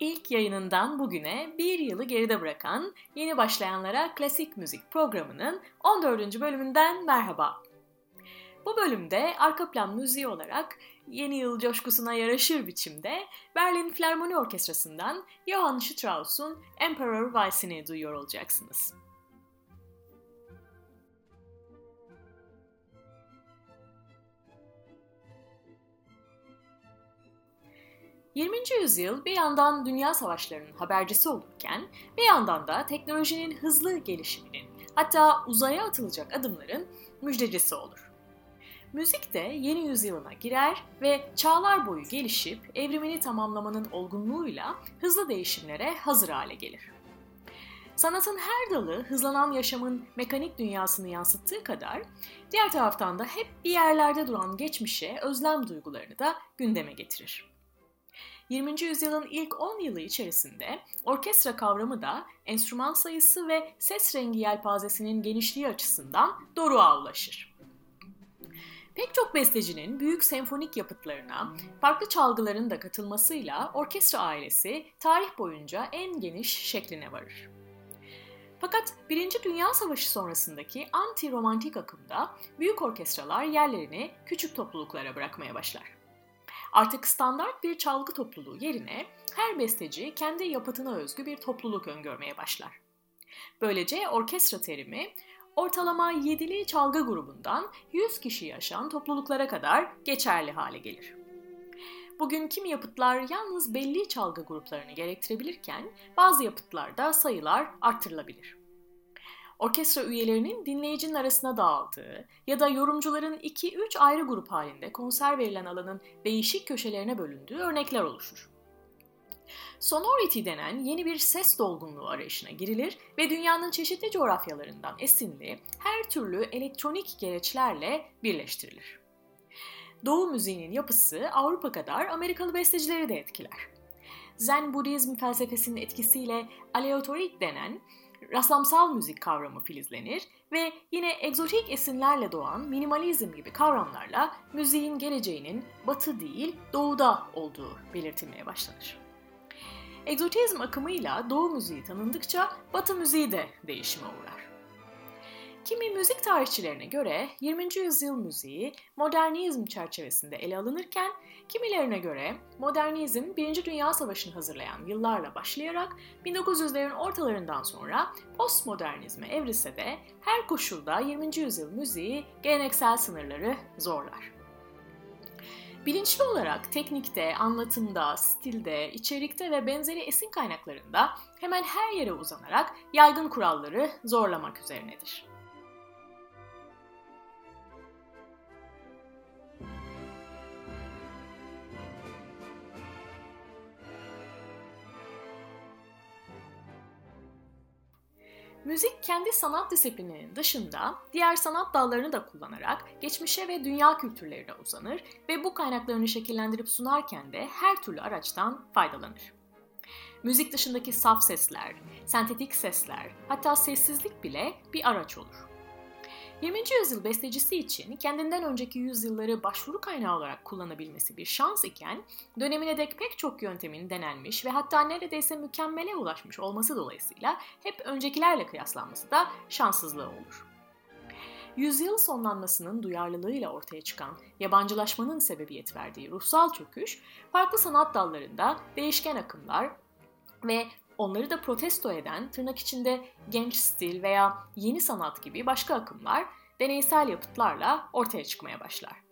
İlk yayınından bugüne bir yılı geride bırakan yeni başlayanlara klasik müzik programının 14. bölümünden merhaba. Bu bölümde arka plan müziği olarak yeni yıl coşkusuna yaraşır biçimde Berlin Filarmoni Orkestrası'ndan Johann Strauss'un Emperor Valsi'ni duyuyor olacaksınız. 20. yüzyıl bir yandan dünya savaşlarının habercisi olurken bir yandan da teknolojinin hızlı gelişiminin hatta uzaya atılacak adımların müjdecisi olur. Müzik de yeni yüzyılına girer ve çağlar boyu gelişip evrimini tamamlamanın olgunluğuyla hızlı değişimlere hazır hale gelir. Sanatın her dalı hızlanan yaşamın mekanik dünyasını yansıttığı kadar diğer taraftan da hep bir yerlerde duran geçmişe özlem duygularını da gündeme getirir. 20. yüzyılın ilk 10 yılı içerisinde orkestra kavramı da enstrüman sayısı ve ses rengi yelpazesinin genişliği açısından doruğa ulaşır. Pek çok bestecinin büyük senfonik yapıtlarına farklı çalgıların da katılmasıyla orkestra ailesi tarih boyunca en geniş şekline varır. Fakat Birinci Dünya Savaşı sonrasındaki anti-romantik akımda büyük orkestralar yerlerini küçük topluluklara bırakmaya başlar. Artık standart bir çalgı topluluğu yerine her besteci kendi yapıtına özgü bir topluluk öngörmeye başlar. Böylece orkestra terimi ortalama 7'li çalgı grubundan 100 kişi yaşayan topluluklara kadar geçerli hale gelir. Bugün kimi yapıtlar yalnız belli çalgı gruplarını gerektirebilirken bazı yapıtlarda sayılar arttırılabilir orkestra üyelerinin dinleyicinin arasına dağıldığı ya da yorumcuların 2-3 ayrı grup halinde konser verilen alanın değişik köşelerine bölündüğü örnekler oluşur. Sonority denen yeni bir ses dolgunluğu arayışına girilir ve dünyanın çeşitli coğrafyalarından esinli her türlü elektronik gereçlerle birleştirilir. Doğu müziğinin yapısı Avrupa kadar Amerikalı bestecileri de etkiler. Zen Budizm felsefesinin etkisiyle aleatorik denen rastlamsal müzik kavramı filizlenir ve yine egzotik esinlerle doğan minimalizm gibi kavramlarla müziğin geleceğinin batı değil doğuda olduğu belirtilmeye başlanır. Egzotizm akımıyla doğu müziği tanındıkça batı müziği de değişime uğrar. Kimi müzik tarihçilerine göre 20. yüzyıl müziği modernizm çerçevesinde ele alınırken kimilerine göre modernizm 1. Dünya Savaşı'nı hazırlayan yıllarla başlayarak 1900'lerin ortalarından sonra postmodernizme evrilse de her koşulda 20. yüzyıl müziği geleneksel sınırları zorlar. Bilinçli olarak teknikte, anlatımda, stilde, içerikte ve benzeri esin kaynaklarında hemen her yere uzanarak yaygın kuralları zorlamak üzerinedir. Müzik kendi sanat disiplininin dışında diğer sanat dallarını da kullanarak geçmişe ve dünya kültürlerine uzanır ve bu kaynaklarını şekillendirip sunarken de her türlü araçtan faydalanır. Müzik dışındaki saf sesler, sentetik sesler, hatta sessizlik bile bir araç olur. 20. yüzyıl bestecisi için kendinden önceki yüzyılları başvuru kaynağı olarak kullanabilmesi bir şans iken dönemine dek pek çok yöntemin denenmiş ve hatta neredeyse mükemmele ulaşmış olması dolayısıyla hep öncekilerle kıyaslanması da şanssızlığı olur. Yüzyıl sonlanmasının duyarlılığıyla ortaya çıkan yabancılaşmanın sebebiyet verdiği ruhsal çöküş, farklı sanat dallarında değişken akımlar ve onları da protesto eden tırnak içinde genç stil veya yeni sanat gibi başka akımlar deneysel yapıtlarla ortaya çıkmaya başlar.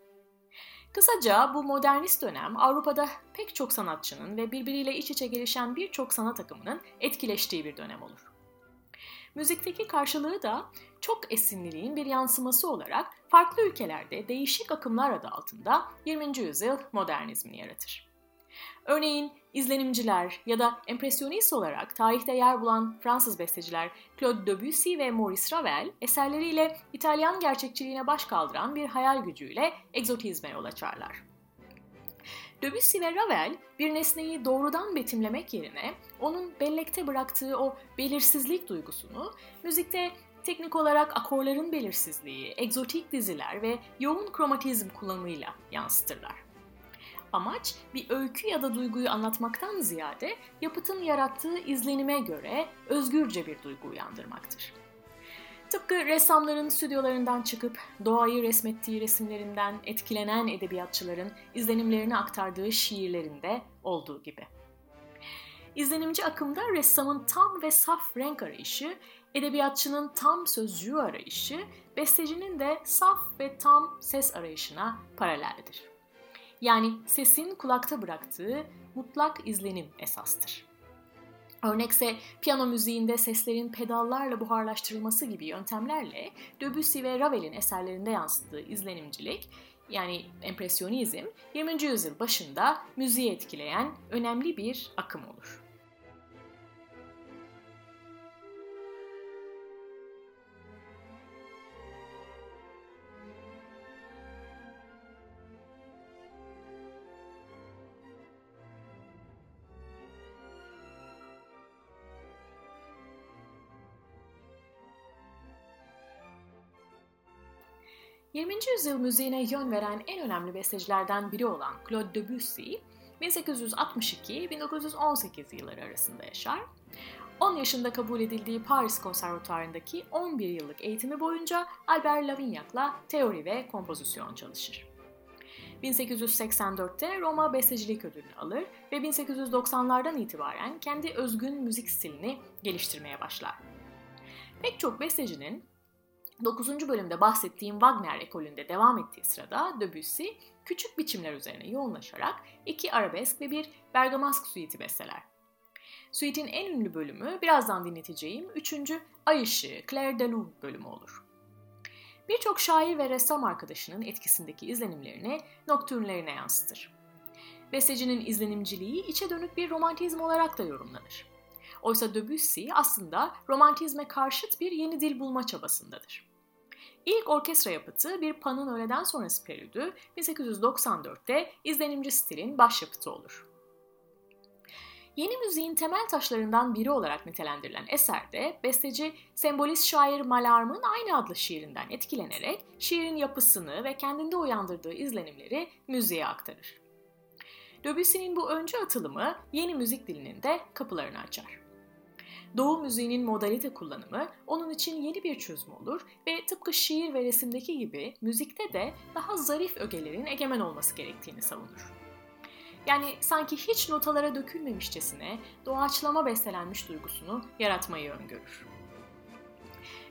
Kısaca bu modernist dönem Avrupa'da pek çok sanatçının ve birbiriyle iç içe gelişen birçok sanat akımının etkileştiği bir dönem olur. Müzikteki karşılığı da çok esinliliğin bir yansıması olarak farklı ülkelerde değişik akımlar adı altında 20. yüzyıl modernizmini yaratır. Örneğin izlenimciler ya da empresyonist olarak tarihte yer bulan Fransız besteciler Claude Debussy ve Maurice Ravel eserleriyle İtalyan gerçekçiliğine baş kaldıran bir hayal gücüyle egzotizme yol açarlar. Debussy ve Ravel bir nesneyi doğrudan betimlemek yerine onun bellekte bıraktığı o belirsizlik duygusunu müzikte teknik olarak akorların belirsizliği, egzotik diziler ve yoğun kromatizm kullanımıyla yansıtırlar. Amaç bir öykü ya da duyguyu anlatmaktan ziyade yapıtın yarattığı izlenime göre özgürce bir duygu uyandırmaktır. Tıpkı ressamların stüdyolarından çıkıp doğayı resmettiği resimlerinden etkilenen edebiyatçıların izlenimlerini aktardığı şiirlerinde olduğu gibi. İzlenimci akımda ressamın tam ve saf renk arayışı, edebiyatçının tam sözcüğü arayışı, bestecinin de saf ve tam ses arayışına paraleldir. Yani sesin kulakta bıraktığı mutlak izlenim esastır. Örnekse piyano müziğinde seslerin pedallarla buharlaştırılması gibi yöntemlerle Debussy ve Ravel'in eserlerinde yansıttığı izlenimcilik yani empresyonizm 20. yüzyıl başında müziği etkileyen önemli bir akım olur. 20. yüzyıl müziğine yön veren en önemli bestecilerden biri olan Claude Debussy, 1862-1918 yılları arasında yaşar. 10 yaşında kabul edildiği Paris Konservatuarı'ndaki 11 yıllık eğitimi boyunca Albert Lavignac'la teori ve kompozisyon çalışır. 1884'te Roma Bestecilik Ödülünü alır ve 1890'lardan itibaren kendi özgün müzik stilini geliştirmeye başlar. Pek çok bestecinin 9. bölümde bahsettiğim Wagner ekolünde devam ettiği sırada Debussy küçük biçimler üzerine yoğunlaşarak iki arabesk ve bir bergamask suiti besteler. Suite'in en ünlü bölümü birazdan dinleteceğim 3. Ay Işığı Claire de Lune bölümü olur. Birçok şair ve ressam arkadaşının etkisindeki izlenimlerini noktürnlerine yansıtır. Bestecinin izlenimciliği içe dönük bir romantizm olarak da yorumlanır. Oysa Debussy aslında romantizme karşıt bir yeni dil bulma çabasındadır. İlk orkestra yapıtı bir Pan'ın öğleden sonrası periyodü 1894'te izlenimci stilin başyapıtı olur. Yeni müziğin temel taşlarından biri olarak nitelendirilen eserde besteci sembolist şair Malarm'ın aynı adlı şiirinden etkilenerek şiirin yapısını ve kendinde uyandırdığı izlenimleri müziğe aktarır. Debussy'nin bu öncü atılımı yeni müzik dilinin de kapılarını açar. Doğu müziğinin modalite kullanımı onun için yeni bir çözüm olur ve tıpkı şiir ve resimdeki gibi müzikte de daha zarif ögelerin egemen olması gerektiğini savunur. Yani sanki hiç notalara dökülmemişçesine doğaçlama bestelenmiş duygusunu yaratmayı öngörür.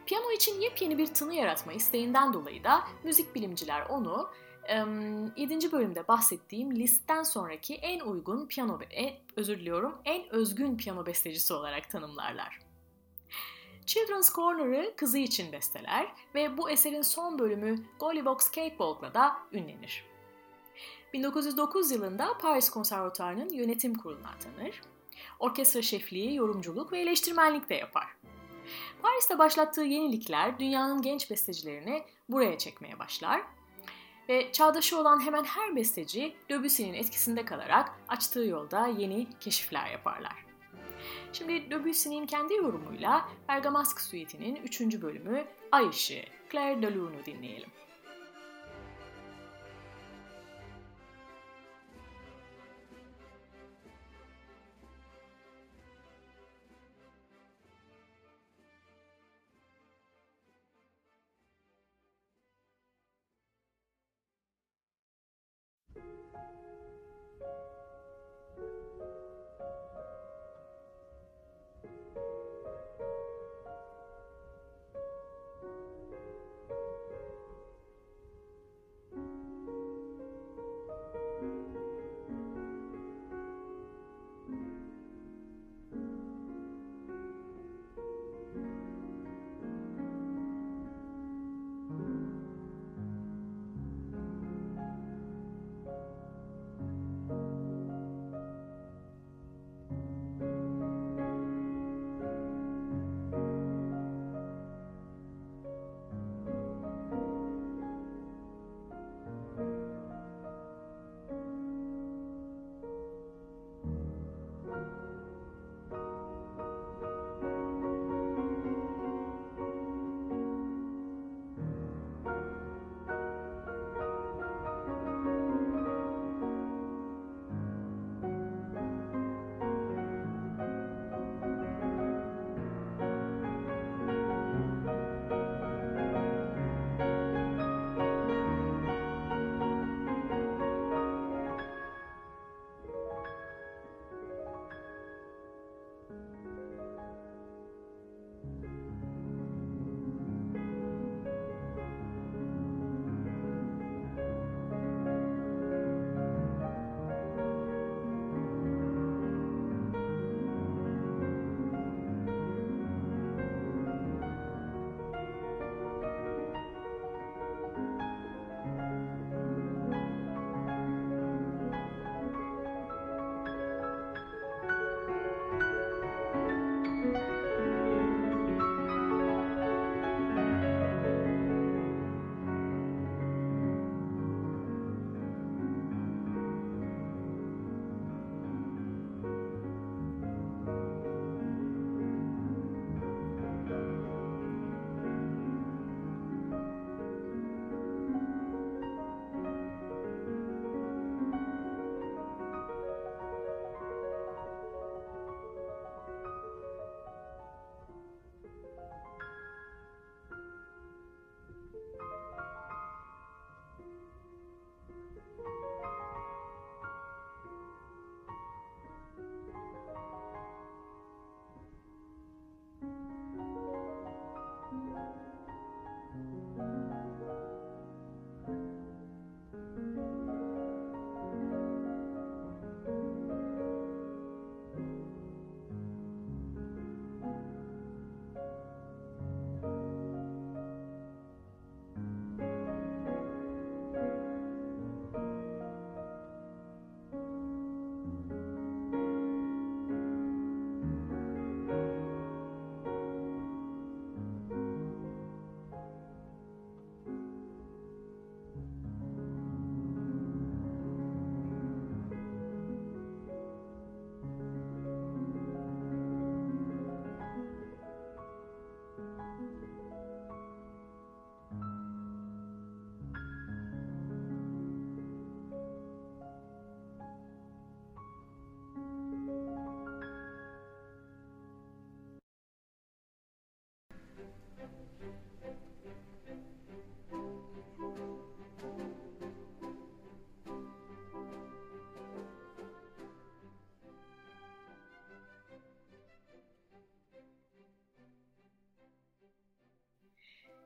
Piyano için yepyeni bir tını yaratma isteğinden dolayı da müzik bilimciler onu 7. bölümde bahsettiğim listten sonraki en uygun piyano, en, özür diliyorum, en özgün piyano bestecisi olarak tanımlarlar. Children's Corner'ı kızı için besteler ve bu eserin son bölümü Gollybox Cakewalk'la da ünlenir. 1909 yılında Paris Konservatuarı'nın yönetim kuruluna atanır. Orkestra şefliği, yorumculuk ve eleştirmenlik de yapar. Paris'te başlattığı yenilikler dünyanın genç bestecilerini buraya çekmeye başlar ve çağdaşı olan hemen her besteci Debussy'nin etkisinde kalarak açtığı yolda yeni keşifler yaparlar. Şimdi Debussy'nin kendi yorumuyla Bergamask Suite'inin 3. bölümü Ay Işığı, Claire de Lune'u dinleyelim.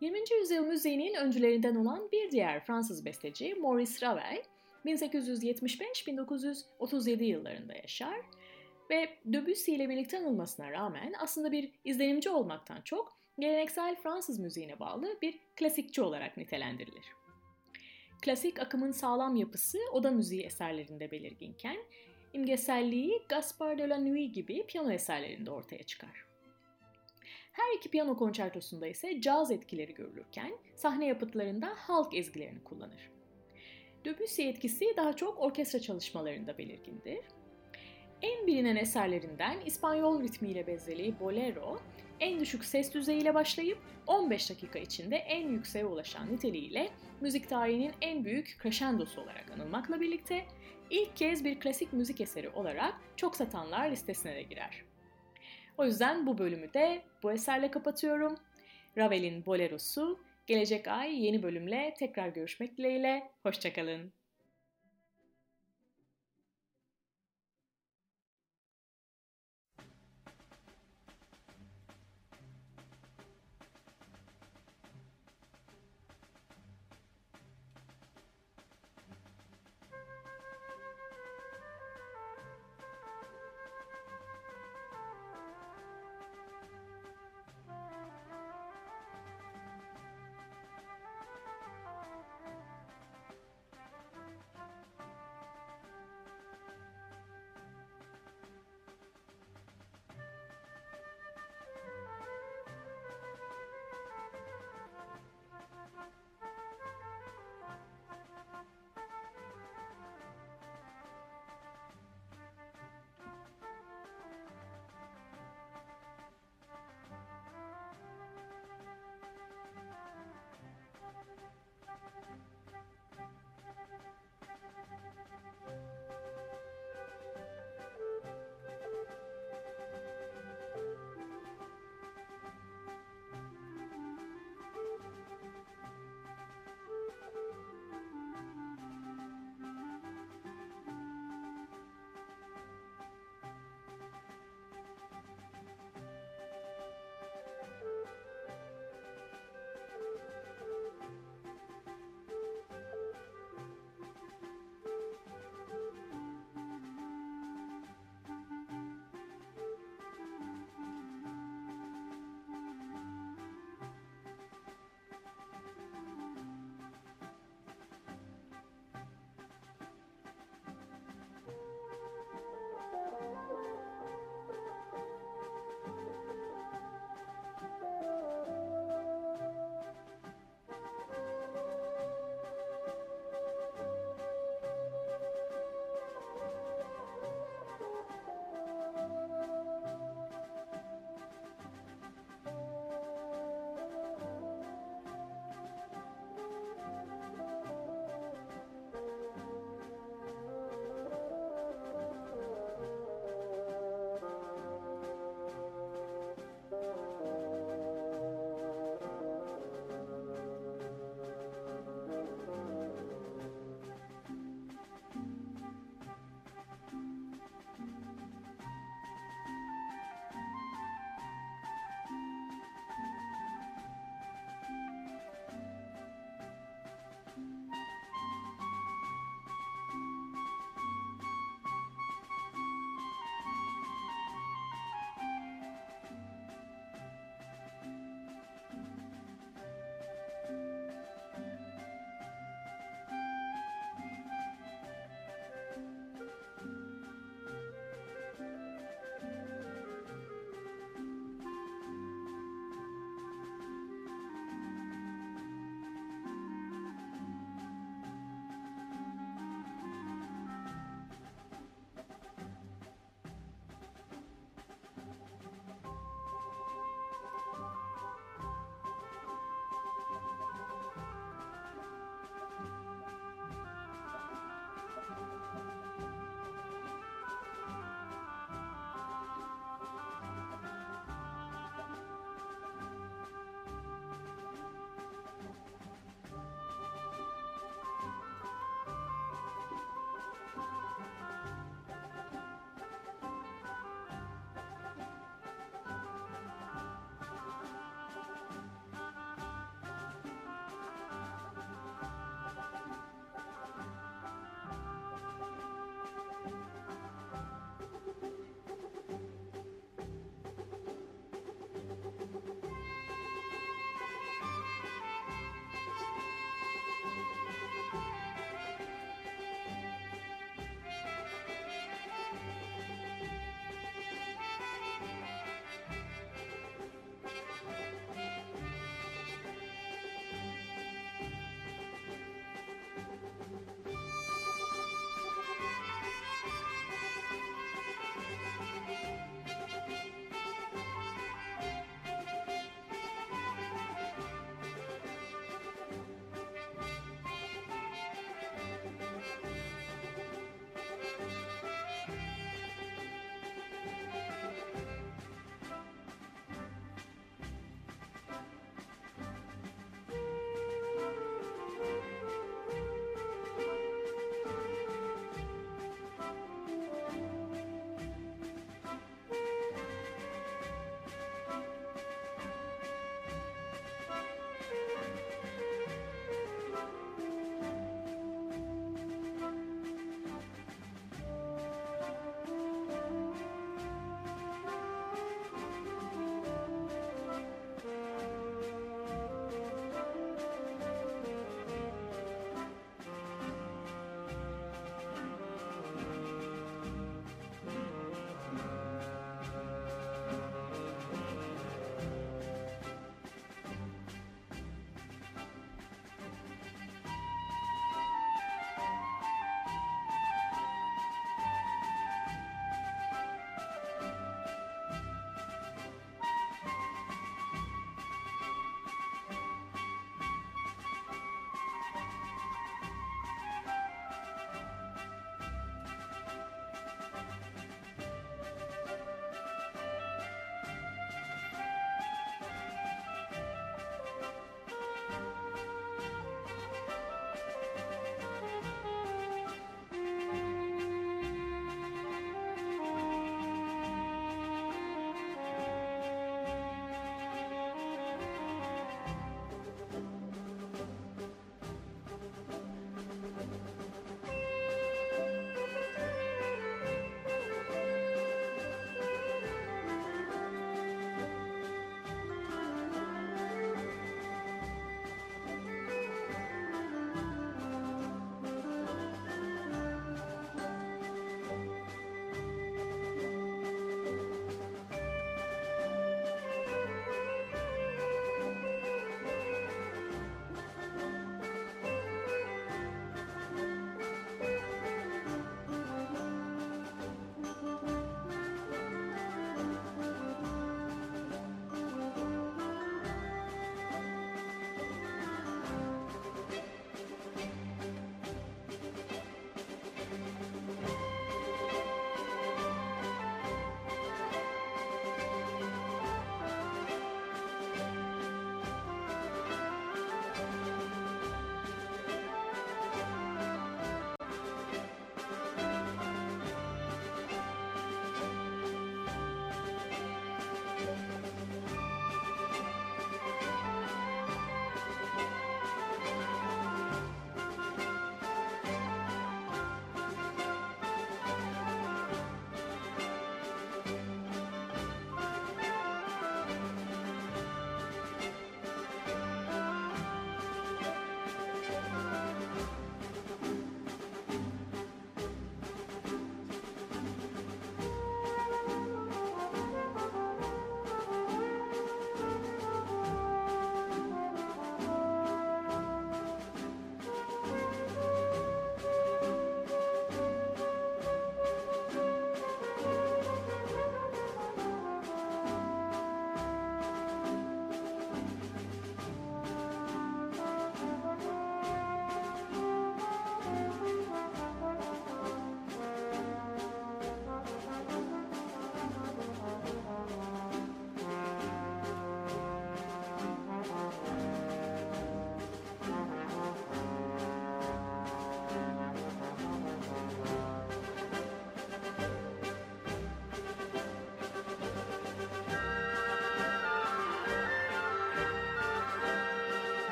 20. yüzyıl müziğinin öncülerinden olan bir diğer Fransız besteci Maurice Ravel, 1875-1937 yıllarında yaşar ve Debussy ile birlikte anılmasına rağmen aslında bir izlenimci olmaktan çok geleneksel Fransız müziğine bağlı bir klasikçi olarak nitelendirilir. Klasik akımın sağlam yapısı oda müziği eserlerinde belirginken, imgeselliği Gaspard de la Nuit gibi piyano eserlerinde ortaya çıkar. Her iki piyano konçertosunda ise caz etkileri görülürken sahne yapıtlarında halk ezgilerini kullanır. Debussy etkisi daha çok orkestra çalışmalarında belirgindir. En bilinen eserlerinden İspanyol ritmiyle bezeli Bolero, en düşük ses düzeyiyle başlayıp 15 dakika içinde en yükseğe ulaşan niteliğiyle müzik tarihinin en büyük crescendosu olarak anılmakla birlikte ilk kez bir klasik müzik eseri olarak çok satanlar listesine de girer. O yüzden bu bölümü de bu eserle kapatıyorum. Ravel'in Bolero'su gelecek ay yeni bölümle tekrar görüşmek dileğiyle. Hoşçakalın.